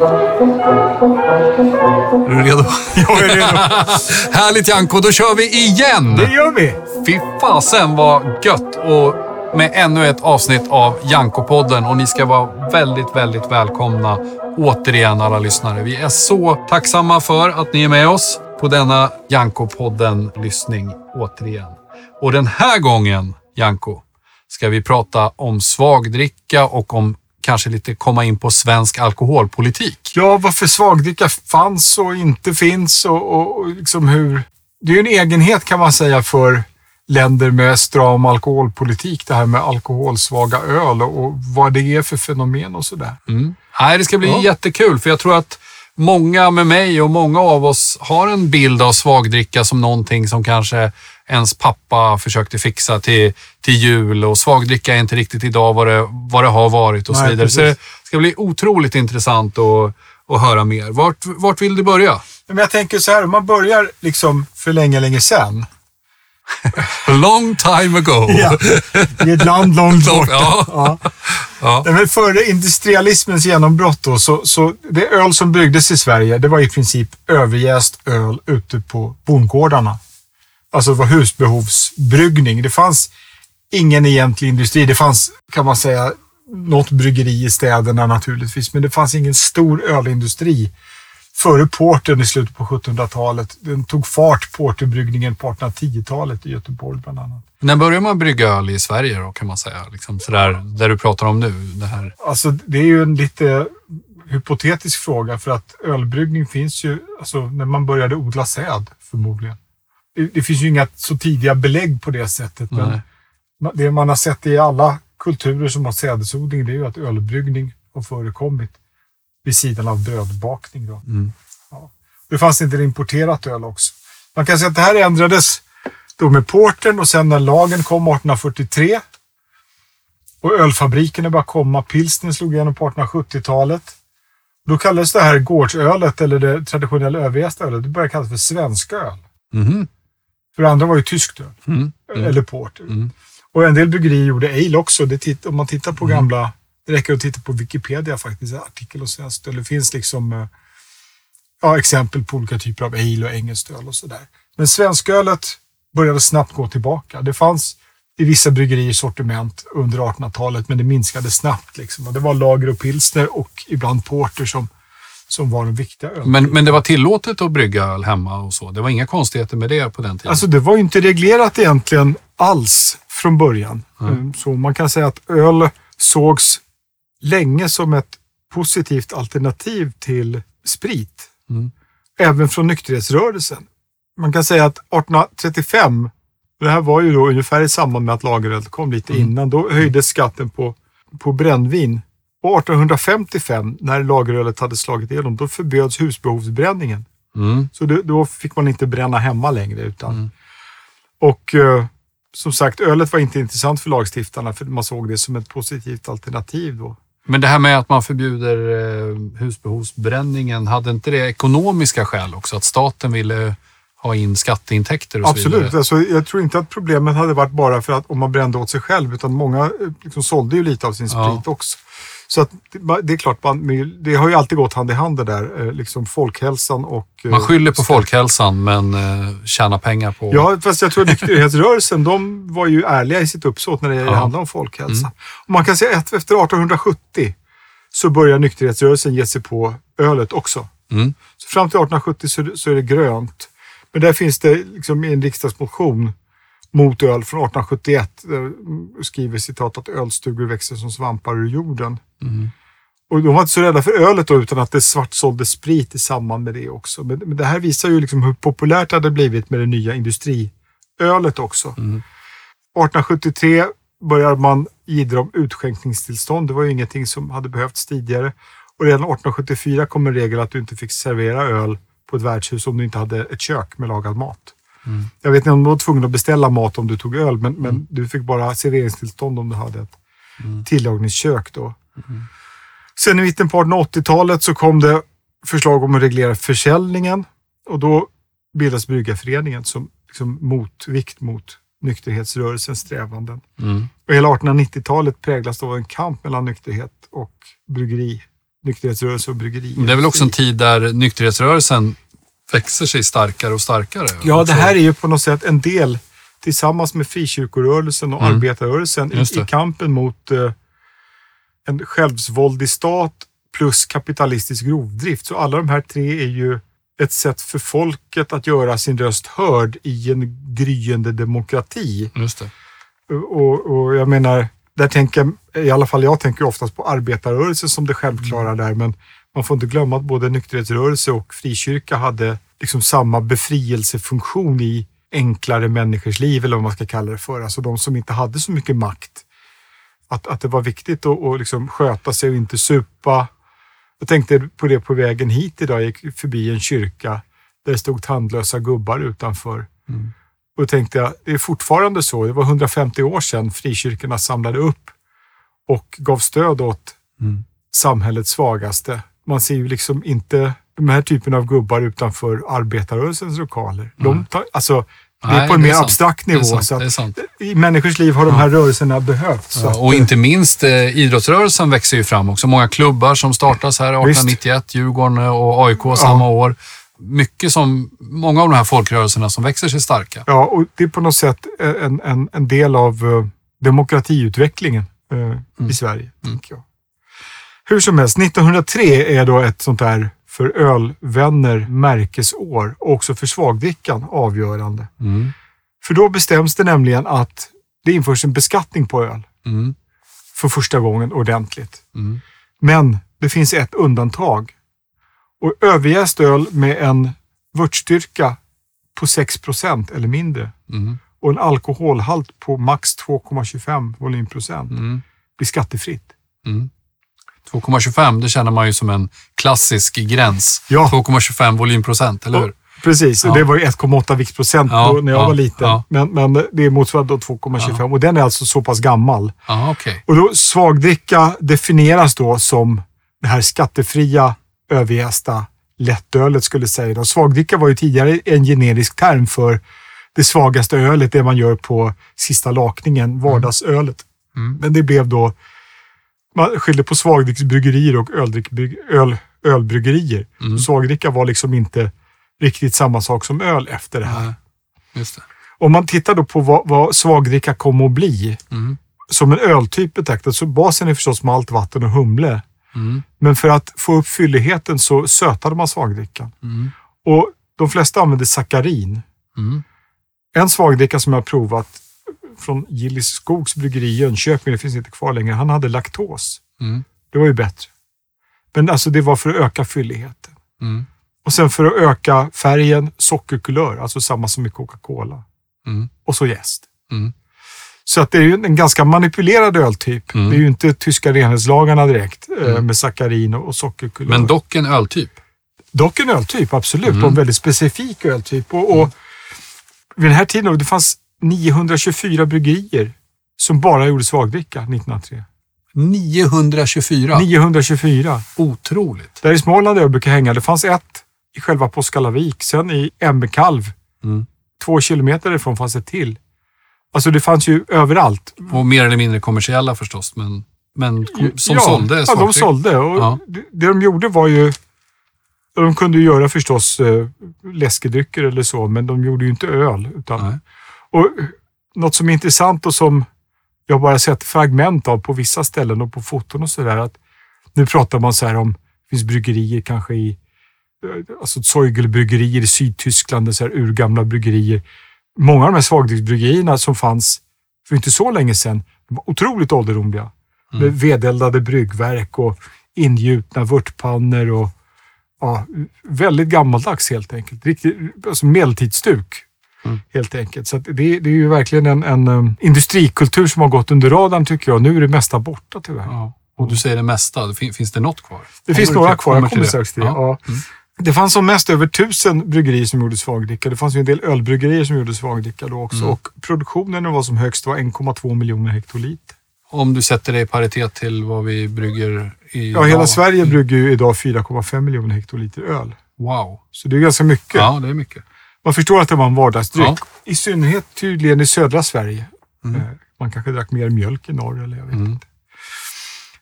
Är du redo? Jag är redo. Härligt Janko, då kör vi igen! Det gör vi. Fy fasen vad gött! Och med ännu ett avsnitt av Janko-podden och ni ska vara väldigt, väldigt välkomna återigen alla lyssnare. Vi är så tacksamma för att ni är med oss på denna Janko-podden-lyssning återigen. Och den här gången, Janko, ska vi prata om svagdricka och om kanske lite komma in på svensk alkoholpolitik. Ja, varför svagdricka fanns och inte finns och, och, och liksom hur... Det är ju en egenhet kan man säga för länder med stram alkoholpolitik, det här med alkoholsvaga öl och, och vad det är för fenomen och sådär. Mm. Nej, det ska bli Ja. jättekul för jag tror att många med mig och många av oss har en bild av svagdricka som någonting som kanske ens pappa försökte fixa till, till jul och svagdricka är inte riktigt idag vad det, vad det har varit och så Nej, vidare. Så det precis. ska bli otroligt intressant att, att höra mer. Vart, vart vill du börja? Men jag tänker så här, om man börjar liksom för länge, länge sedan. Long time ago. I ett land långt borta. Ja. Ja. Ja. Men före industrialismens genombrott då, så, så det öl som bryggdes i Sverige, det var i princip överjäst öl ute på bondgårdarna. Alltså det var husbehovsbryggning. Det fanns ingen egentlig industri. Det fanns, kan man säga, något bryggeri i städerna naturligtvis, men det fanns ingen stor ölindustri före porten i slutet på 1700-talet. Den tog fart, porterbryggningen, på 1810-talet i Göteborg bland annat. När börjar man brygga öl i Sverige då kan man säga? Liksom sådär, där du pratar om nu. Det här. Alltså, det är ju en lite hypotetisk fråga för att ölbryggning finns ju alltså, när man började odla säd förmodligen. Det, det finns ju inga så tidiga belägg på det sättet. Men Nej. det man har sett i alla kulturer som har sädesodling det är ju att ölbryggning har förekommit vid sidan av brödbakning. Då. Mm. Ja. Det fanns inte importerat öl också. Man kan säga att det här ändrades då med porten och sen när lagen kom 1843 och ölfabrikerna började komma. Pilsner slog igenom på 1870-talet. Då kallades det här gårdsölet eller det traditionella överjästa ölet, det började kallas för svenska öl. Mhm. För det andra var ju tyskt öl. Mm. Eller porter. Mm. Och en del bryggerier gjorde ale också. Det om man tittar på gamla, det räcker att titta på Wikipedia faktiskt, artikel och öl. Det finns liksom eh, ja, exempel på olika typer av ale och engelskt öl och sådär. Men svenskölet började snabbt gå tillbaka. Det fanns i vissa bryggerier sortiment under 1800-talet, men det minskade snabbt. Liksom. Och det var lager och pilsner och ibland porter som, som var de viktiga ölen. Men, men det var tillåtet att brygga öl hemma och så? Det var inga konstigheter med det på den tiden? Alltså det var ju inte reglerat egentligen alls från början. Mm, Så man kan säga att öl sågs länge som ett positivt alternativ till sprit. Mm. Även från nykterhetsrörelsen. Man kan säga att 1835, det här var ju då ungefär i samband med att lagerölet kom lite innan, då höjdes skatten på, på brännvin. Och 1855, när lagerölet hade slagit igenom, då förbjöds husbehovsbränningen. Mm. Så det, då fick man inte bränna hemma längre. Utan, Och eh, som sagt, ölet var inte intressant för lagstiftarna för man såg det som ett positivt alternativ då. Men det här med att man förbjuder eh, husbehovsbränningen, hade inte det ekonomiska skäl också? Att staten ville ha in skatteintäkter och så Absolut. vidare? Alltså, jag tror inte att problemet hade varit bara för att om man brände åt sig själv, utan många eh, liksom sålde ju lite av sin sprit Ja. också. Så att, det- är klart, man, det har ju alltid gått hand i hand det där, eh, liksom folkhälsan och... eh, Man skyller på folkhälsan men eh, tjänar pengar på... Ja, fast jag tror att nykterhetsrörelsen, de var ju ärliga i sitt uppsåt när det Ja. handlar om folkhälsa. Och man kan säga att efter 1870 så börjar nykterhetsrörelsen ge sig på ölet också. Mm. Så fram till 1870 så, så är det grönt. Men där finns det liksom en riksdagsmotion mot öl från 1871. Där skriver citat att ölstugor växer som svampar ur jorden. Mm. Och de var inte så rädda för ölet då, utan att det svartsålde sprit i samband med det också. Men, men det här visar ju liksom hur populärt det hade blivit med det nya industriölet också. Mm. 1873 börjar man gidra om utskänkningstillstånd. Det var ju ingenting som hade behövts tidigare. Och redan 1874 kom en regel att du inte fick servera öl på ett värdshus om du inte hade ett kök med lagad mat. Jag vet inte om du var tvungen att beställa mat om du tog öl, men, men du fick bara serveringstillstånd om du hade ett tillagningskök. Då. Sen i mitten på 1880-talet så kom det förslag om att reglera försäljningen och då bildas Bryggarföreningen som liksom motvikt mot nykterhetsrörelsens strävanden. Mm. Och hela 1890-talet präglas av en kamp mellan nykterhet och bryggeri, nykterhetsrörelse och bryggeri. Det är väl också en tid där nykterhetsrörelsen växer sig starkare och starkare? Ja, det här är ju på något sätt en del tillsammans med frikyrkorörelsen och Mm. arbetarrörelsen i, i kampen mot eh, en självsvåldig stat plus kapitalistisk rovdrift. Så alla de här tre är ju ett sätt för folket att göra sin röst hörd i en gryende demokrati. Just. Och, och jag menar, där tänker, i alla fall jag tänker oftast på arbetarrörelsen som det självklara där, men man får inte glömma att både nykterhetsrörelse och frikyrka hade liksom samma befrielsefunktion i enklare människors liv, eller vad man ska kalla det för. Alltså de som inte hade så mycket makt. Att, att det var viktigt att, att liksom sköta sig och inte supa. Jag tänkte på det på vägen hit idag. Jag gick förbi en kyrka där det stod tandlösa gubbar utanför. Mm. Och då tänkte jag, det är fortfarande så. Det var 150 år sedan frikyrkorna samlade upp och gav stöd åt Mm. samhällets svagaste. Man ser ju liksom inte de här typen av gubbar utanför arbetarrörelsens lokaler. De tar, alltså, det är på en mer abstrakt nivå. sant, så att. I människors liv har de här rörelserna behövts. Ja, och inte minst eh, idrottsrörelsen växer ju fram också. Många klubbar som startas här 1891, Djurgården och AIK samma år. Mycket som, många av de här folkrörelserna som växer sig starka. Ja, och det är på något sätt en, en, en del av eh, demokratiutvecklingen eh, Mm. i Sverige. Tänker jag. Hur som helst, 1903 är då ett sånt där för ölvänner märkesår och också för svagdrickan avgörande. Mm. För då bestäms det nämligen att det införs en beskattning på öl Mm. för första gången ordentligt. Mm. Men det finns ett undantag. Och överjäst öl med en vörtstyrka på 6% eller mindre Mm. och en alkoholhalt på max 2,25 volymprocent Mm. blir skattefritt. Mm. 2,25 det känner man ju som en klassisk gräns. Ja. 2,25 volymprocent, eller hur? Precis, Ja. det var ju 1,8 viktprocent Ja, när jag ja, var liten. Men, men det motsvarar då 2,25 och den är alltså så pass gammal. Ja, okej. Och då svagdricka definieras då som det här skattefria överjästa lättölet skulle säga. Då. Svagdricka var ju tidigare en generisk term för det svagaste ölet, det man gör på sista lakningen, vardagsölet. Mm. Men det blev då, man skilde på svagdricksbryggerier och öldrickbrygg, öl, ölbryggerier. Mm. Svagdricka var liksom inte riktigt samma sak som öl efter det här. Ja, just det. Om man tittar då på vad, vad svagdricka kommer att bli Mm. som en öltyp betraktat så basen är förstås malt, vatten och humle. Mm. Men för att få upp fylligheten så sötade man svagdrickan. Mm. Och de flesta använde sackarin. Mm. En svagdricka som jag provat från Gillis Skogs bryggeri i Jönköping, det finns inte kvar längre, han hade laktos. Mm. Det var ju bättre. Men alltså det var för att öka fylligheten. Mm. Och sen för att öka färgen, sockerkulör, alltså samma som i Coca-Cola. Mm. Och så jäst. Mm. Så att det är ju en ganska manipulerad öltyp. Mm. Det är ju inte tyska renhetslagarna direkt eh, Mm. med sackarin och, och sockerkulör. Men dock en öltyp. Dock en öltyp, absolut. Mm. Och en väldigt specifik öltyp. Och, och vid den här tiden, det fanns 924 bryggerier som bara gjorde svagdricka 1903. 924. 924. Otroligt. Där i Småland där jag brukar hänga, det fanns ett i själva Påskalavik. Sen i Emmekalv, Mm. två kilometer ifrån fanns ett till. Alltså det fanns ju överallt. Och mer eller mindre kommersiella förstås, men, men som ja, sålde Ja, de sålde. Och Ja. det, det de gjorde var ju... De kunde ju göra förstås eh, läskedrycker eller så, men de gjorde ju inte öl. Utan, Nej. Och något som är intressant och som jag bara sett fragment av på vissa ställen och på foton och sådär. att Nu pratar man så här om, det finns bryggerier kanske i eh, alltså Zeugelbryggerier i Sydtyskland, så här urgamla bryggerier. Många av de här svagdrycksbryggerierna som fanns för inte så länge sedan de var otroligt ålderdomliga. Med vedeldade bryggverk och ingjutna vörtpannor och ja, väldigt gammaldags helt enkelt. Riktigt, alltså medeltidsstuk. Mm. Helt enkelt. Så det, det är ju verkligen en, en um, industrikultur som har gått under radarn tycker jag. Nu är det mesta borta tyvärr. Ja. Och du säger det mesta. Fin- Finns det något kvar? Det finns några kvar, jag kommer strax till det. Ja. Ja. Det fanns som mest över tusen bryggerier som gjorde svagdricka. Det fanns ju en del ölbryggerier som gjorde svagdricka då också. Mm. Och produktionen var som högst var 1,2 miljoner hektoliter. Om du sätter det i paritet till vad vi brygger i Ja, hela Sverige brygger ju idag 4,5 miljoner hektoliter öl. Wow. Så det är ganska mycket. Ja, det är mycket. Man förstår att det var en vardagsdryck. Ja. I synnerhet tydligen i södra Sverige. Mm. Eh, Man kanske drack mer mjölk i norr eller jag vet Mm. inte.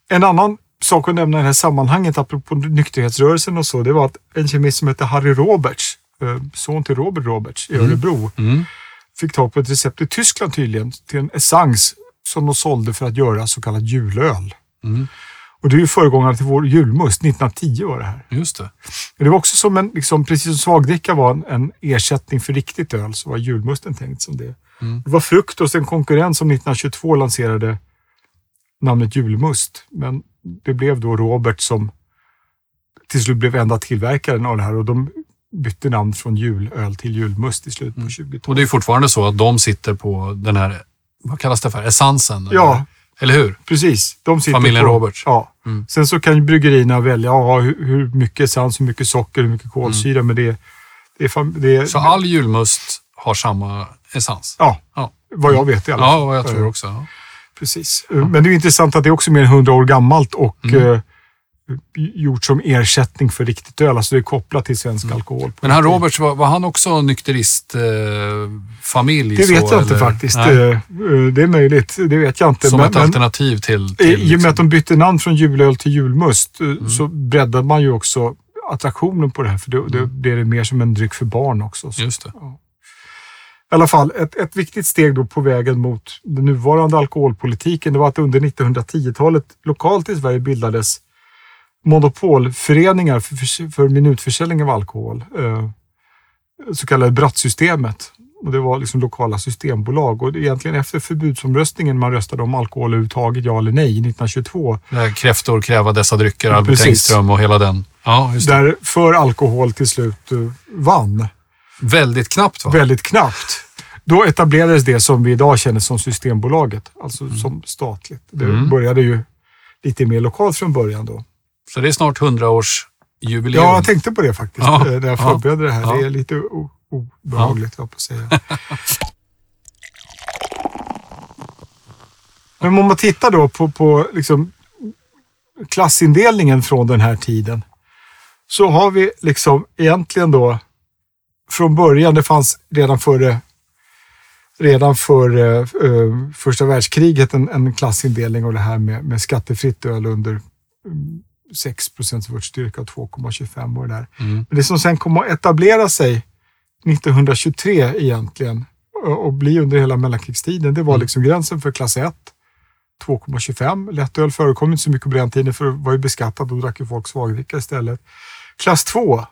En annan sak att nämna i det här sammanhanget, apropå nykterhetsrörelsen och så, det var att en kemist som hette Harry Roberts, eh, son till Robert Roberts i Örebro, Mm. fick tag på ett recept i Tyskland tydligen till en essens som de sålde för att göra så kallad julöl. Mm. Och det är ju föregångare till vår julmust. 1910 var det här. Just det. Det var också som en, liksom, precis som svagdricka var en, en ersättning för riktigt öl, så var julmusten tänkt som det. Mm. Det var Fructos, en konkurrent som 1922 lanserade namnet julmust. Men det blev då Robert som till slut blev enda tillverkaren av det här och de bytte namn från julöl till julmust i slutet på Mm. 20-talet. Och det är fortfarande så att de sitter på den här, vad kallas det för, essensen? Ja. Eller, hur? Precis. De sitter Familjen på, Roberts. Ja. Mm. Sen så kan ju bryggerierna välja ja, hur, mycket essens, hur mycket socker, hur mycket kolsyra. Men det, det är... Det är Mm. Så all julmust har samma essens? Ja, Ja. vad jag vet i alla fall. Ja, jag tror också. Ja. Precis. Men det är intressant att det är också mer än 100 år gammalt och Mm. Eh, gjort som ersättning för riktigt öl. Alltså det är kopplat till svensk alkohol. Mm. Men han Roberts, var, var han också nykteristfamilj? Eh, Det vet så, jag inte eller? faktiskt. Nej. Eh, eh, Det är möjligt. Det vet jag inte. Som Men- ett men- alternativ till... I till i och med liksom- att de bytte namn från julöl till julmust eh, Mm. så breddade man ju också attraktionen på det här. För då, då blir det mer som en dryck för barn också. Så. Just det. I alla fall, ett, ett viktigt steg då på vägen mot den nuvarande alkoholpolitiken det var att under 1910-talet lokalt i Sverige bildades monopolföreningar för, förs- för minutförsäljning av alkohol. Eh, så kallade Brattsystemet. Och det var liksom lokala systembolag. Och egentligen efter förbudsomröstningen man röstade om alkohol överhuvudtaget, ja eller nej, 1922. Det här kräftor kräva dessa drycker, Albert Precis. Engström och hela den. Ja. Där för alkohol till slut eh, vann. Väldigt knappt va? Väldigt knappt. Då etablerades det som vi idag känner som Systembolaget, alltså som statligt. Det Mm. började ju lite mer lokalt från början då. Så det är snart 100 års jubileum. Ja, jag tänkte på det faktiskt Ja, eh, när jag ja, förberedde det här. ja. Det är lite obehagligt, jag på att säga. Men om man tittar då på, på liksom klassindelningen från den här tiden så har vi liksom egentligen då från början, det fanns redan före redan före eh, första världskriget en, en klassindelning av det här med, med skattefritt öl under mm, 6 procents vörtstyrka och 2,25 och det där. Mm. Men det som sen kom att etablera sig 1923 egentligen och bli under hela mellankrigstiden, det var Mm. liksom gränsen för klass 1. 2,25. Lättöl förekom inte så mycket på den tiden för det var ju beskattat och drack ju folk svagdricka istället. Klass 2,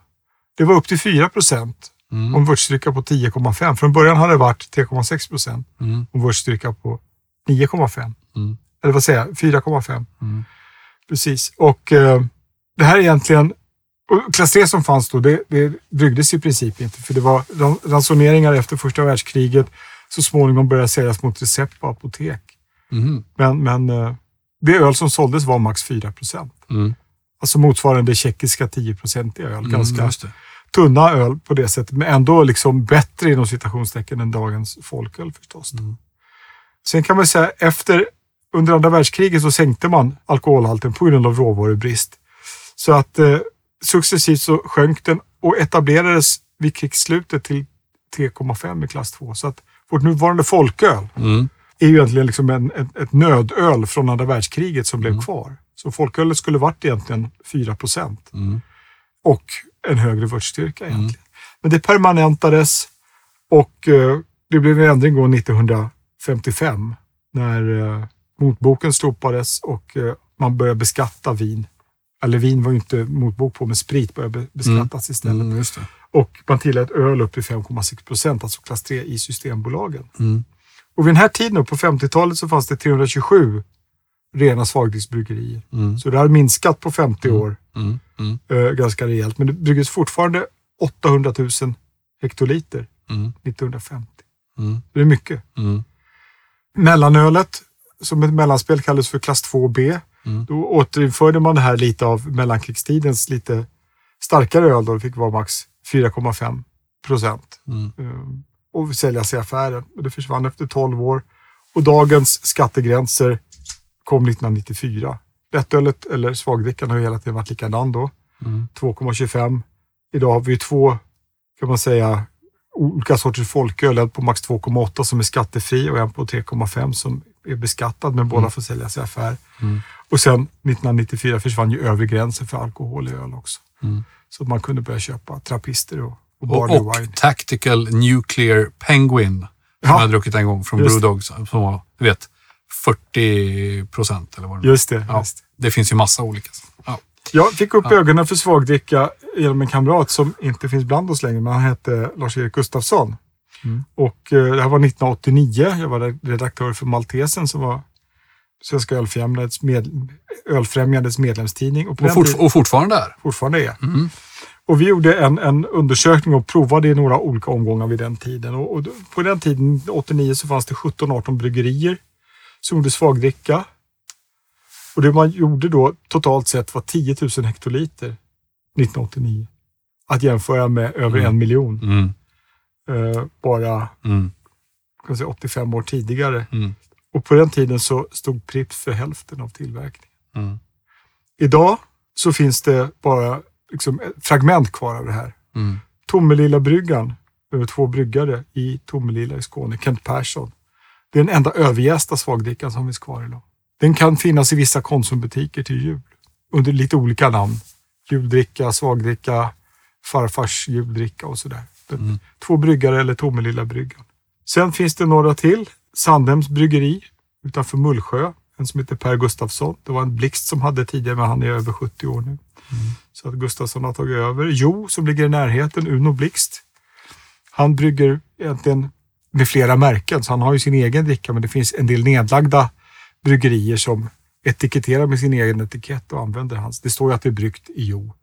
det var upp till 4 procent Mm. en vörtstyrka på 10,5. Från början hade det varit 3,6 procent Mm. en vörtstyrka på 9,5. Mm. Eller vad säger jag? 4,5. Mm. Precis. Och eh, det här är egentligen, klass 3 som fanns då, det, det bryggdes i princip inte. För det var ran- ransoneringar efter första världskriget. Så småningom började säljas mot recept på apotek. Mm. Men, men eh, det öl som såldes var max 4 procent. Mm. Alltså motsvarande tjeckiska 10 procentiga öl. Ganska Mm, just det. tunna öl på det sättet, men ändå liksom bättre inom citationstecken än dagens folköl förstås. Mm. Sen kan man säga efter, under andra världskriget så sänkte man alkoholhalten på grund av råvarubrist. Så att eh, successivt så sjönk den och etablerades vid krigsslutet till 3,5 i klass 2. Så att vårt nuvarande folköl Mm. är ju egentligen liksom en, ett, ett nödöl från andra världskriget som blev kvar. Så folkölet skulle varit egentligen 4 procent Mm. och en högre vörtstyrka egentligen. Men det permanentades och eh, det blev en ändring då 1955 när eh, motboken slopades och eh, man började beskatta vin. Eller vin var ju inte motbok på, men sprit började be- beskattas istället. Mm, just det. Och man tillät öl upp till 5,6 procent, alltså klass 3 i Systembolagen. Mm. Och vid den här tiden, på 50-talet, så fanns det 327 rena svagdricksbryggerier. Mm. Så det har minskat på 50 år Mm. Mm. eh, ganska rejält. Men det bryggdes fortfarande 800 000 hektoliter Mm. 1950. Mm. Det är mycket. Mm. Mellanölet, som ett mellanspel kallades för klass 2B. Mm. Då återinförde man det här lite av mellankrigstidens lite starkare öl. Då det fick vara max 4,5 procent. Mm. eh, och säljas i affären. Och det försvann efter 12 år. Och dagens skattegränser kom 1994. Lättölet, eller svagdrickan, har hela tiden varit likadan då. Mm. 2,25. Idag har vi två, kan man säga, olika sorters folköl. En på max 2,8 som är skattefri och en på 3,5 som är beskattad men båda får säljas i affär. Mm. Och sen 1994 försvann ju övre gränsen för alkohol i öl också. Mm. Så man kunde börja köpa trappister och, och Och, barley och wine. Tactical Nuclear Penguin. Som Ja. jag hade druckit en gång från Just. Brewdog. Som var, du vet, 40 procent eller vad det. Just det. Ja, Just. det. det finns ju massa olika. Ja. Jag fick upp Ja. ögonen för svagdricka genom en kamrat som inte finns bland oss längre, men han hette Lars-Erik Gustafsson. Mm. Och eh, det här var 1989. Jag var redaktör för Maltesen som var Svenska Ölfrämjandets, med, Ölfrämjandets medlemstidning. Och Och, fort, och fortfarande är. fortfarande är. Mm. Och vi gjorde en, en undersökning och provade i några olika omgångar vid den tiden. Och, och på den tiden, 89, så fanns det 17-18 bryggerier som gjorde svagdricka. Och det man gjorde då totalt sett var 10 000 hektoliter 1989. Att jämföra med över Mm. en miljon Mm. Eh, bara Mm. kan säga, 85 år tidigare. Mm. Och på den tiden så stod Pripps för hälften av tillverkningen. Mm. Idag så finns det bara liksom, fragment kvar av det här. Mm. Tomelilla bryggan, över två bryggare i Tomelilla i Skåne, Kent Persson. Det är den enda överjästa svagdrickan som finns kvar idag. Den kan finnas i vissa konsumbutiker till jul under lite olika namn. Juldricka, svagdricka, farfars juldricka och sådär. Mm. Två bryggare eller Tomelilla bryggan. Sen finns det några till. Sandhems bryggeri utanför Mullsjö. En som heter Per Gustafsson. Det var en blixt som hade tidigare, men han är över 70 år nu. Så att Gustafsson har tagit över. Jo, som ligger i närheten, Uno Blixt. Han brygger egentligen med flera märken, så han har ju sin egen dricka, men det finns en del nedlagda bryggerier som etiketterar med sin egen etikett och använder hans. Det står ju att det är bryggt i Jo,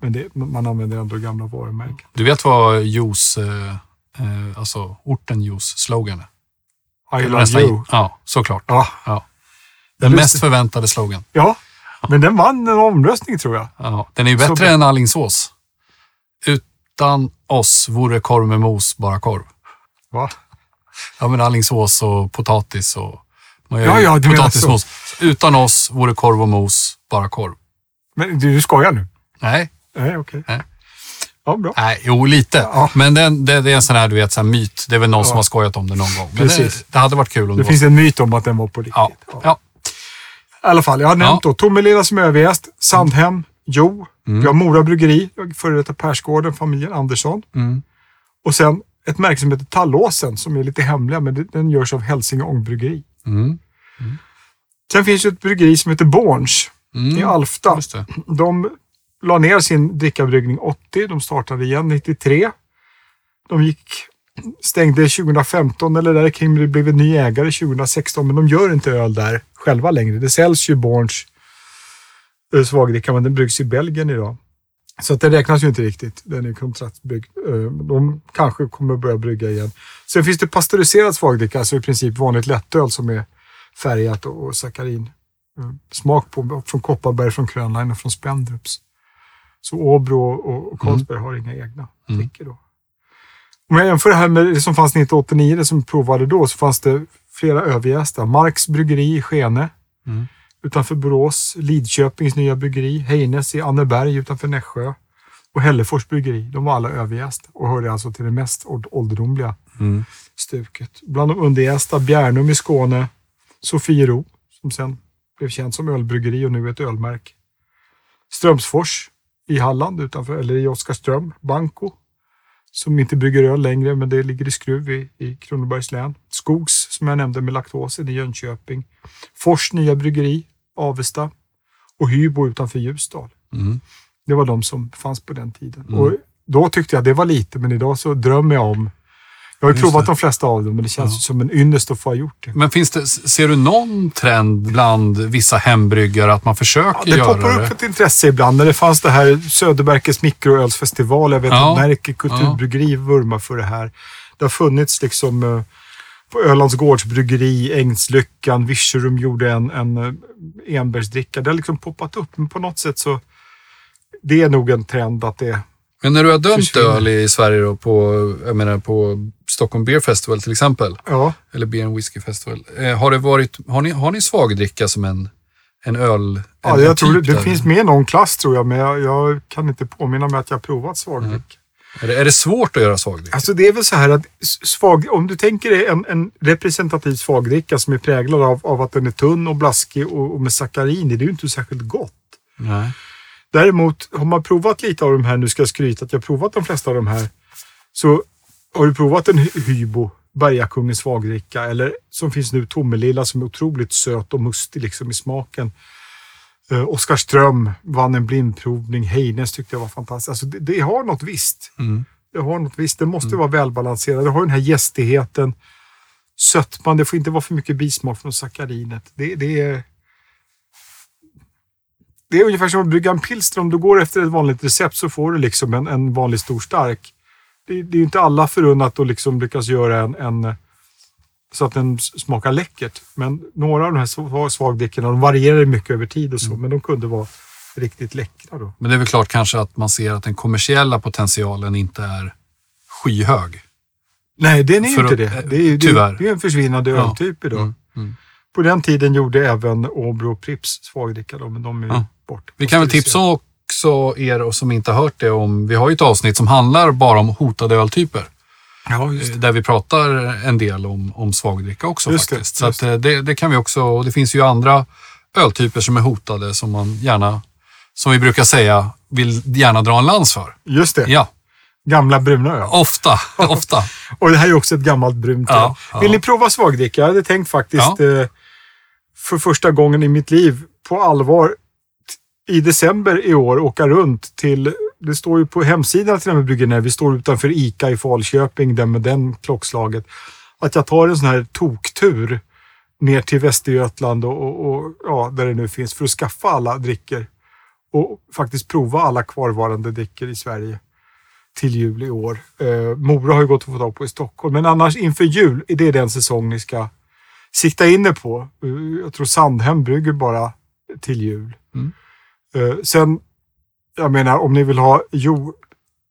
men det, man använder ändå gamla varumärken. Du vet vad juice, eh, eh, alltså orten juice slogan är? I love nästan- you. Ja, såklart. Ja, Ja. Den Just mest det. förväntade slogan. ja, men den vann en omröstning tror jag. Ja, den är ju Så bättre bra. än Alingsås. Utan oss vore korv med mos bara korv. Va? Ja, men Alingsås och potatis och... Ja, ja, potatismos. Utan oss vore korv och mos bara korv. Men du, du skojar nu? Nej, Nej, okej. Nej. Ja, bra. nej, jo lite. Ja. Men den, det, det är en sån här, du vet, sån här myt. Det är väl någon Ja. som har skojat om det någon gång. Men Precis. det, det hade varit kul om det, Det finns en myt om att den var på riktigt. var... Ja, ja. I alla fall, jag har nämnt då Tomelilla som överjäst, Sandhem, Jo, Mm. vi har Mora Bryggeri, före detta Persgården, familjen Andersson. Mm. Och sen ett märke som heter Tallåsen som är lite hemliga, men det- den görs av Hälsinge Ångbryggeri. Mm. Sen finns ju ett bryggeri som heter Borns Mm. i Alfta. Det. De la ner sin drickabryggning 80, de startade igen 93. De gick, stängde 2015 eller där kring, det blev en ny ägare 2016, men de gör inte öl där själva längre. Det säljs ju Borns eh, svagdricka, men den bryggs i Belgien idag. Så att det räknas ju inte riktigt. Den är kontraktsbyggd. Eh, de kanske kommer börja brygga igen. Sen finns det pasteuriserad svagdricka, alltså i princip vanligt lättöl som är färgat och sakarin eh, smak på från Kopparberg, från Krönlein och från Spendrups. Så Åbro och, och Carlsberg har inga egna Mm. drickor då. Om jag jämför det här med det som fanns 1989, det som vi provade då, så fanns det flera överjästa. Marks bryggeri i Skene Mm. utanför Borås, Lidköpings nya bryggeri, Heines i Anneberg utanför Nässjö och Hällefors bryggeri. De var alla överjästa och hörde alltså till det mest åld- ålderdomliga Mm. stuket. Bland de underjästa Bjärnum i Skåne, Sofiero som sen blev känt som ölbryggeri och nu är ett ölmärke. Strömsfors i Halland, utanför, eller i Oskarström, Banco, som inte brygger öl längre, men det ligger i Skruv i, i Kronobergs län. Skogs, som jag nämnde med laktosen i Jönköping. Fors nya bryggeri, Avesta och Hybo utanför Ljusdal. Mm. Det var de som fanns på den tiden. Mm. Och då tyckte jag det var lite, men idag så drömmer jag om jag har ju provat det. de flesta av dem, men det känns Ja. som en ynnest att få ha gjort det. Men finns det, ser du någon trend bland vissa hembryggare att man försöker Ja, det göra poppar det? upp ett intresse ibland. När det fanns det här Söderberkes mikroölsfestival. Jag vet Ja. att Närke kulturbryggeri vurmar för det här. Det har funnits liksom eh, på Ölands gårdsbryggeri, Ängslyckan, Virserum gjorde en, en eh, enbärsdricka. Det har liksom poppat upp, men på något sätt så det är nog en trend att det Men när du har dömt öl i Sverige då, på, jag menar på Stockholm Beer Festival till exempel, Ja, eller Beer and Whiskey Festival, eh, har, det varit, har, ni, har ni svagdricka som en, en öl? ja en, jag tror det, typ det där? finns med någon klass tror jag, men jag, jag kan inte påminna mig att jag har provat svagdricka. Är det, är det svårt att göra svagdricka? Alltså det är väl så här att svag, om du tänker dig en, en representativ svagdricka som är präglad av, av att den är tunn och blaskig och, och med sackarin det är ju inte särskilt gott. Nej. Däremot har man provat lite av de här, nu ska jag skryta att jag har provat de flesta av de här, så har du provat en Hybo, Bergakungens svagdricka eller som finns nu Tommelilla som är otroligt söt och mustig liksom i smaken. Eh, Oskarström vann en blindprovning. Heines tyckte jag var fantastiskt. Alltså det, det har något visst. Mm. Det har något visst. Det måste vara välbalanserat. Det har den här gästigheten. Sötman. Det får inte vara för mycket bismak från sackarinet. Det, det är... Det är ungefär som att brygga en pilsner. Om du går efter ett vanligt recept så får du liksom en, en vanlig stor stark. Det, det är ju inte alla förunnat att liksom lyckas göra en, en så att den smakar läckert. Men några av de här sv- svagdrickorna de varierar mycket över tid och så, men de kunde vara riktigt läckra då. Men det är väl klart kanske att man ser att den kommersiella potentialen inte är skyhög. Nej, den är ju inte det. Det är tyvärr. det är en försvinnande Ja. öltyp idag. Mm, mm. På den tiden gjorde även Åbro och Pripps svagdricka, men de är Ja. Bort. Vi kan väl tipsa också er som inte har hört det om, vi har ju ett avsnitt som handlar bara om hotade öltyper. Ja, just det. Där vi pratar en del om, om svagdricka också Just det, faktiskt. Så just att, eh, det, det kan vi också, och det finns ju andra öltyper som är hotade som man gärna, som vi brukar säga, vill gärna dra en lans för. Just det. Ja, Gamla bruna öl. ofta, ofta. Och det här är också ett gammalt brunt öl. Ja, ja. Vill ni prova svagdricka? Jag hade tänkt faktiskt eh, för första gången i mitt liv på allvar i december i år åka runt till, det står ju på hemsidan till den här bryggerier, vi står utanför ICA i Falköping, den med den klockslaget, att jag tar en sån här toktur ner till Västergötland och, och, och ja, där det nu finns för att skaffa alla drickor och faktiskt prova alla kvarvarande drickor i Sverige till jul i år. Eh, Mora har ju gått att få tag på i Stockholm, men annars inför jul är det den säsong ni ska sikta in er på. Eh, jag tror Sandhem brygger bara till jul. Mm. Eh, sen, jag menar om ni vill ha jo,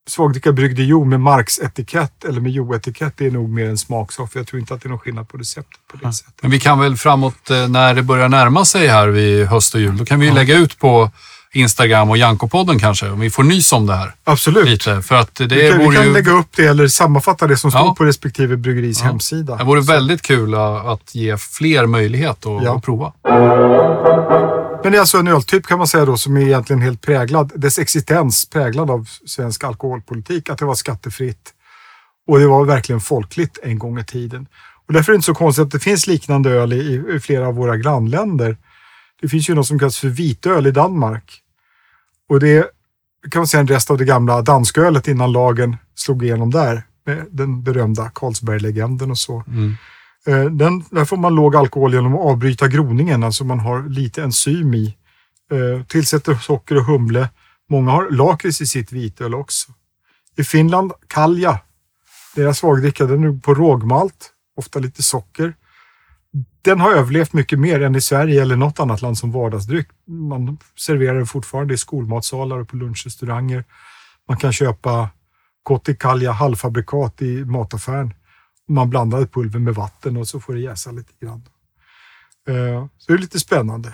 svagdricka bryggd i jo med Marks etikett eller med jo-etikett, det är nog mer en smaksak. För jag tror inte att det är någon skillnad på receptet på det sättet. Men vi kan väl framåt eh, när det börjar närma sig här vid höst och jul, då kan vi ju lägga ut på Instagram och Jankopodden kanske, om vi får nys om det här Absolut. lite. För att det vi kan, vi kan ju lägga upp det eller sammanfatta det som står Ja. på respektive bryggeris Ja. hemsida. det vore väldigt kul att att ge fler möjlighet att, Ja. att prova. Men det är alltså en öltyp kan man säga då som är egentligen helt präglad, dess existens präglad av svensk alkoholpolitik, att det var skattefritt och det var verkligen folkligt en gång i tiden. Och därför är det inte så konstigt att det finns liknande öl i, i flera av våra grannländer. Det finns ju något som kallas för vitöl i Danmark. Och det är, kan man säga en rest av det gamla danskölet innan lagen slog igenom där. Med den berömda Carlsberg-legenden och så. Mm. Eh, Den, där får man låg alkohol genom att avbryta groningen, alltså man har lite enzym i. Eh, tillsätter socker och humle. Många har lakrits i sitt vitöl också. I Finland, kalja, deras svagdricka, den är på rågmalt, ofta lite socker. Den har överlevt mycket mer än i Sverige eller något annat land som vardagsdryck. Man serverar den fortfarande i skolmatsalar och på lunchrestauranger. Man kan köpa Kotikalja halvfabrikat i mataffären. Man blandar pulver med vatten och så får det jäsa lite grann. Eh, Så det är lite spännande.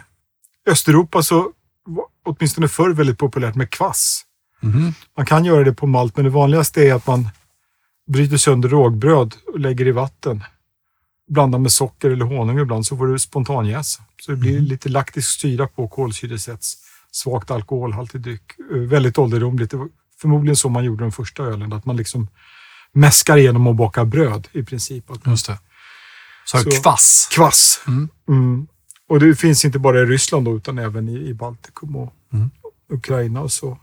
Östeuropa så var åtminstone förr väldigt populärt med kvass. Mhm. Man kan göra det på malt, men det vanligaste är att man bryter sönder rågbröd och lägger i vatten. Blandar med socker eller honung ibland så får du spontanjäsa. Så det blir lite laktisk syra på kolsyresätts. Svagt alkoholhaltig dryck. Eh, Väldigt ålderdomligt. Det var förmodligen så man gjorde den första ölen. Att man liksom mäskar igenom och bakar bröd i princip. Just det. Så, Så- kvass. Kvass. Mm. Mm. Och det finns inte bara i Ryssland då, utan även i, i Baltikum och Mm. Ukraina och så.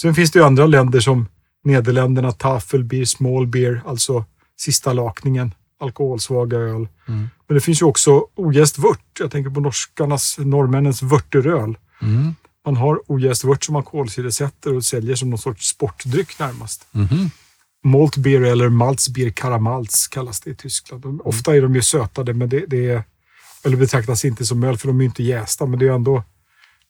Sen finns det ju andra länder som Nederländerna, Tafelbier, Small Beer, alltså sista lakningen, alkoholsvaga öl. Mm. Men det finns ju också ojäst vört. Jag tänker på norskarnas, norrmännens vörteröl. Mm. Man har ojäst vört som man kolsyresätter och säljer som någon sorts sportdryck närmast. Mhm. Malt beer eller Malzbier Karamals kallas det i Tyskland. De, ofta är de ju sötade, men det, det är, eller betraktas inte som öl för de är inte jästa, men det är ändå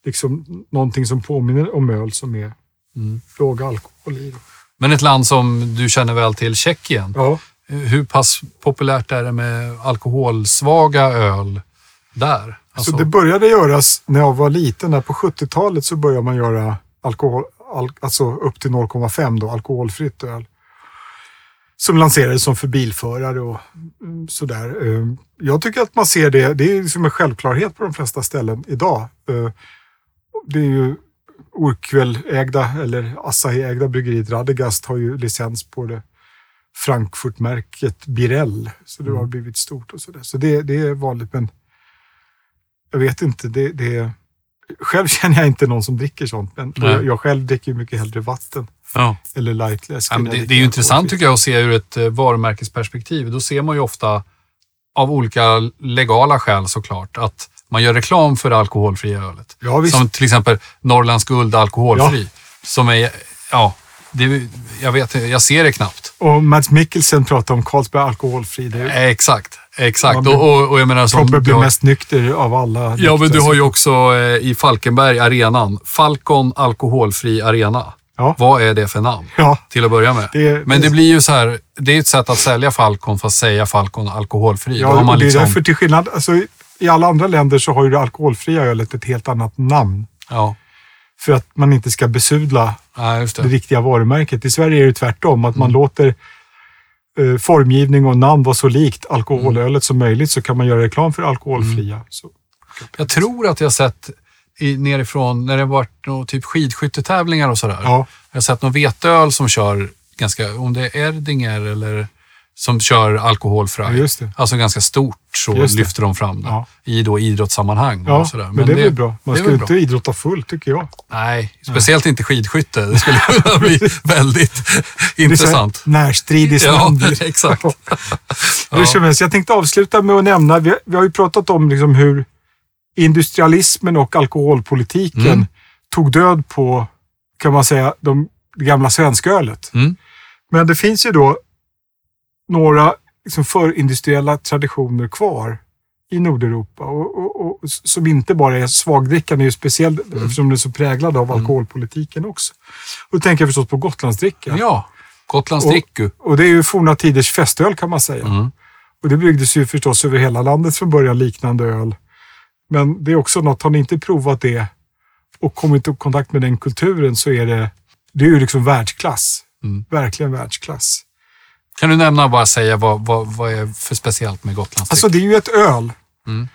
liksom någonting som påminner om öl som är Mm. låg alkohol i. Men ett land som du känner väl till, Tjeckien. Ja, Hur pass populärt är det med alkoholsvaga öl där? Alltså, så det började göras när jag var liten. Där på 70-talet så började man göra alkohol, al, alltså upp till 0,5 då, alkoholfritt öl. som lanserades som för bilförare och sådär. Eh, Jag tycker att man ser det, det är liksom en självklarhet på de flesta ställen idag. Eh, Det är ju Orkväll-ägda eller Asahi-ägda bryggeriet Radegast har ju licens på det Frankfurt-märket Birell. Så det har Mm. blivit stort och sådär. Så det, det är vanligt, men jag vet inte. Det, det, själv känner jag inte någon som dricker sånt, men jag, jag själv dricker mycket hellre vatten Ja. eller lightläsk. Ja, det, det är ju intressant tycker jag att se ur ett eh, varumärkesperspektiv. Då ser man ju ofta av olika legala skäl såklart att man gör reklam för det alkoholfria ölet. Ja. Som till exempel Norrlands Guld alkoholfri. Som är, ja, det, jag vet jag ser det knappt. Och Mats Mikkelsen pratar om Carlsberg alkoholfri. Det är Eh, Exakt, exakt. Blir- och, och, jag menar som... Tobbe blir har- mest nykter av alla. Ja, men du har ju också eh, i Falkenberg arenan, Falcon alkoholfri arena. Ja. Vad är det för namn? Ja, Till att börja med. Det- men det blir ju så här, det är ett sätt att sälja Falcon fast säga Falcon alkoholfri. ja man det är liksom, därför till skillnad, alltså, i alla andra länder så har ju det alkoholfria ölet ett helt annat namn. Ja, För att man inte ska besudla ja, det det. riktiga varumärket. I Sverige är det tvärtom, att Mm. man låter eh, formgivning och namn vara så likt alkoholölet som möjligt så kan man göra reklam för alkoholfria. Mm. Så, Jag tror att jag sett i, nerifrån, när det varit någon typ skidskyttetävlingar och sådär. ja, Jag har sett någon veteöl som kör ganska, om det är Erdinger eller som kör ja, alkoholfri. det. Alltså ganska stort så det. lyfter de fram det Ja. i då idrottssammanhang. Ja, och sådär. men, det är väl bra. Man det ska ju inte idrotta fullt tycker jag. Nej, speciellt inte skidskytte. Det skulle kunna bli väldigt Det intressant. Närstrid Ja, ja, exakt. Helst, jag tänkte avsluta med att nämna, vi, vi har ju pratat om liksom hur industrialismen och alkoholpolitiken Mm. tog död på, kan man säga, de, det gamla svenskölet. Mm. Men det finns ju då några liksom förindustriella traditioner kvar i Nordeuropa och, och, och, som inte bara är svagdrickande, är ju speciellt Mm. eftersom det är så präglad av alkoholpolitiken också. Och då tänker jag förstås på Gotlandsdricka. Ja, Gotlands Och-. Och det är ju forna tiders festöl kan man säga. Mm. Och det bryggdes ju förstås över hela landet från början, liknande öl. Men det är också något, har ni inte provat det och kommit i kontakt med den kulturen så är det, det är ju liksom världsklass. Mm. Verkligen världsklass. Kan du nämna bara säga vad, vad, vad är för speciellt med Gotlands Alltså det är ju ett öl. Mm.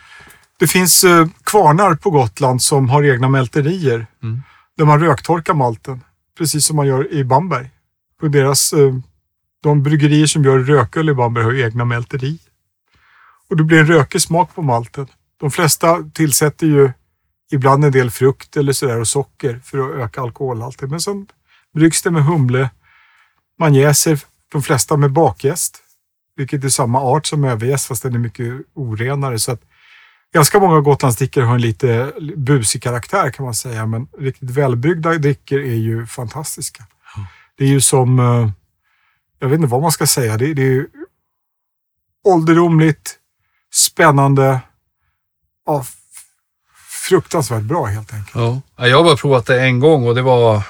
Det finns eh, kvarnar på Gotland som har egna mälterier. Mm. Där man röktorkar malten. Precis som man gör i Bamberg. Och deras, eh, de bryggerier som gör rököl i Bamberg har egna mälterier. Och det blir en rökig smak på malten. De flesta tillsätter ju ibland en del frukt eller sådär och socker för att öka alkoholhalten. Men sen bryggs det med humle. Man jäser de flesta med bakjäst. Vilket är samma art som överjäst fast den är mycket orenare. Så att ganska många Gotlandsdrickor har en lite busig karaktär kan man säga. Men riktigt välbryggda drickor är ju fantastiska. Det är ju som, eh, jag vet inte vad man ska säga. Det, det är ju ålderdomligt, spännande, ja, fruktansvärt bra helt enkelt. Ja. Ja, Jag har bara provat det en gång och det var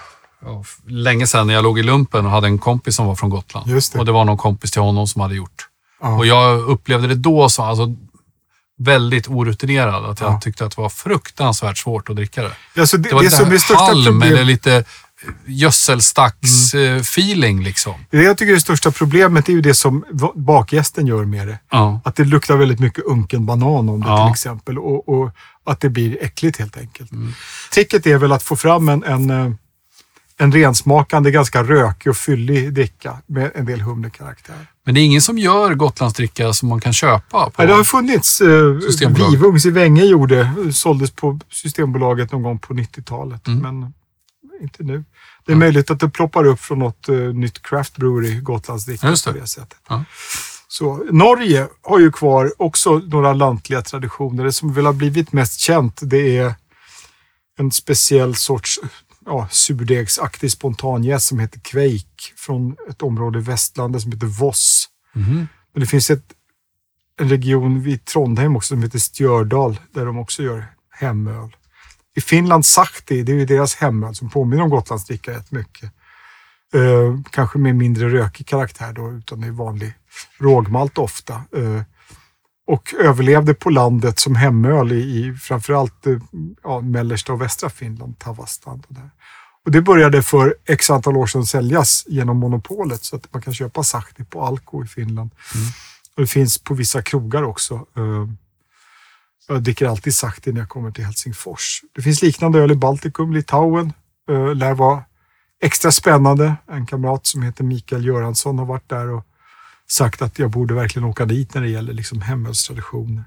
länge sedan när jag låg i lumpen och hade en kompis som var från Gotland. Just det. Och det var någon kompis till honom som hade gjort. Ja. Och jag upplevde det då som alltså, väldigt orutinerad. Att jag Ja. tyckte att det var fruktansvärt svårt att dricka det. Alltså det, Det var det lite som är största halm problemet. eller lite Mm. gödselstacks-feeling liksom. Det jag tycker är det största problemet är ju det som bakgästen gör med det. Ja. Att det luktar väldigt mycket unken banan om det Ja. till exempel. Och, och att det blir äckligt helt enkelt. Mm. Tricket är väl att få fram en, en, eh, en rensmakande, ganska rökig och fyllig dricka med en del humlekaraktär. Men det är ingen som gör Gotlandsdricka som man kan köpa. På. Nej, det har funnits. Eh. Vivungs i Vänge gjorde, såldes på Systembolaget någon gång på 90-talet. Mm. Men inte nu. Det är möjligt att det ploppar upp från något eh, nytt craft brewery, Gotlandsdricka Just det. på det sättet. Ja. Så, Norge har ju kvar också några lantliga traditioner. Det som väl har blivit mest känt det är en speciell sorts ja, surdegsaktig spontanjäst som heter kveik från ett område i västlandet som heter Voss. Mhm. Men det finns ett, en region vid Trondheim också som heter Stjördal där de också gör hemöl. I Finland Sahti, det är ju deras hemöl som påminner om Gotlandsdricka rätt mycket. Eh, kanske med mindre rökig karaktär då, utan det är vanlig rågmalt ofta. Eh, och överlevde på landet som hemöl i, i framförallt eh, ja, mellersta och västra Finland, Tavastland och där. Och det började för x antal år sedan säljas genom monopolet så att man kan köpa Sahti på Alko i Finland. Mm. Och det finns på vissa krogar också. Eh, Jag dricker alltid Sahti när jag kommer till Helsingfors. Det finns liknande öl i Baltikum, Litauen. eh, Lär vara extra spännande. En kamrat som heter Mikael Göransson har varit där och sagt att jag borde verkligen åka dit när det gäller liksom hemölstraditioner.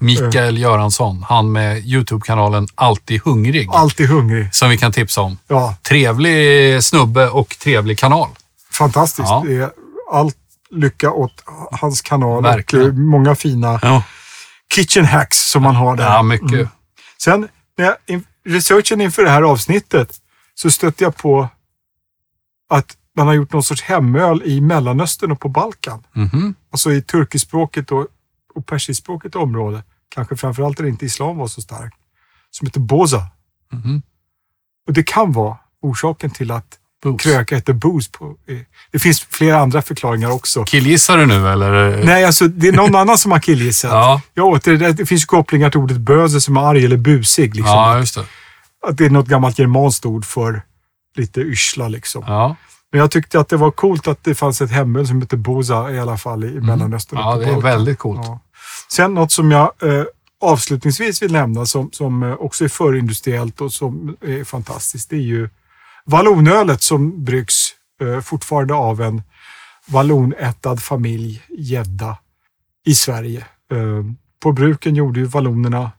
Mikael Göransson, han med YouTube-kanalen Alltid hungrig. Alltid hungrig. Som vi kan tipsa om. Ja, Trevlig snubbe och trevlig kanal. fantastiskt. Ja. Det är allt lycka åt hans kanal Verkligen. och många fina Ja, kitchen hacks som man har där. ja mycket. Mm. Sen när jag, in, researchen inför det här avsnittet så stötte jag på att man har gjort någon sorts hemöl i Mellanöstern och på Balkan. Mhm. Alltså i turkiskspråket och, och persiskspråket område. Kanske framförallt där inte islam var så stark. Som heter Boza. Mhm. Och det kan vara orsaken till att Booze. kröka heter booze. På, eh, det finns flera andra förklaringar också. Killgissar du nu eller? Nej, alltså det är någon annan som har killgissat. Ja, Jag åt det, det finns kopplingar till ordet böse som är arg eller busig. Liksom. ja, just det. Att det är något gammalt germanskt ord för lite yrsla. Liksom. Ja, Men jag tyckte att det var coolt att det fanns ett hemöl som heter Boza i alla fall i Mellanöstern. Mm. ja på det är väldigt coolt. Ja. Sen något som jag eh, avslutningsvis vill nämna som, som eh, också är förindustriellt och som är fantastiskt. Det är ju vallonölet som bryggs eh, fortfarande av en vallonättad familj gädda i Sverige. Eh, på bruken gjorde ju vallonerna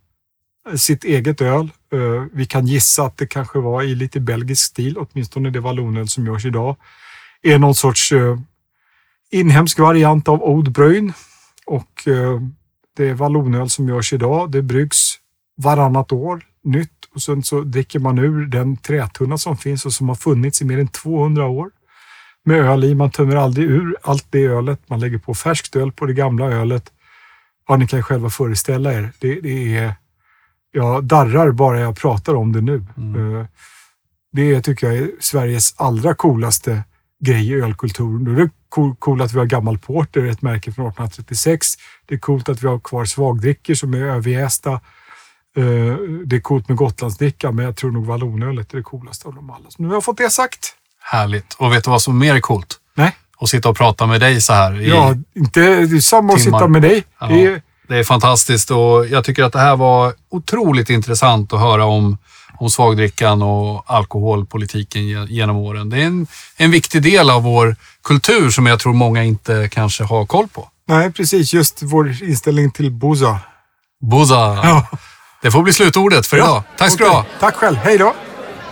sitt eget öl. Eh, vi kan gissa att det kanske var i lite belgisk stil, åtminstone det vallonöl som görs idag. Är någon sorts eh, inhemsk variant av Oud Bruin och eh, det är vallonöl som görs idag. Det bryggs varannat år nytt och sen så dricker man ur den trätunna som finns och som har funnits i mer än 200 år med öl i. Man tömmer aldrig ur allt det ölet. Man lägger på färskt öl på det gamla ölet. Ja, ni kan själva föreställa er. Det, det är, jag darrar bara jag pratar om det nu. Eh, Det tycker jag är Sveriges allra coolaste grej i ölkulturen. Då är det cool- coolt att vi har gammal porter, ett märke från 1836. Det är coolt att vi har kvar svagdrickor som är överjästa. Eh, Det är coolt med Gotlandsdricka, men jag tror nog vallonölet är det coolaste av dem alla. Så nu har jag fått det sagt. Härligt. Och vet du vad som är mer är coolt? Nej, Att sitta och prata med dig så här. I, ja, inte är samma att timmar. sitta med dig. Ja. Det är, Det är fantastiskt och jag tycker att det här var otroligt intressant att höra om, om svagdrickan och alkoholpolitiken ge- genom åren. Det är en, en viktig del av vår kultur som jag tror många inte kanske har koll på. nej, precis. Just vår inställning till Boza. Boza. Ja. Det får bli slutordet för idag. Tack ska du Okej. ha. Tack själv. Hej då.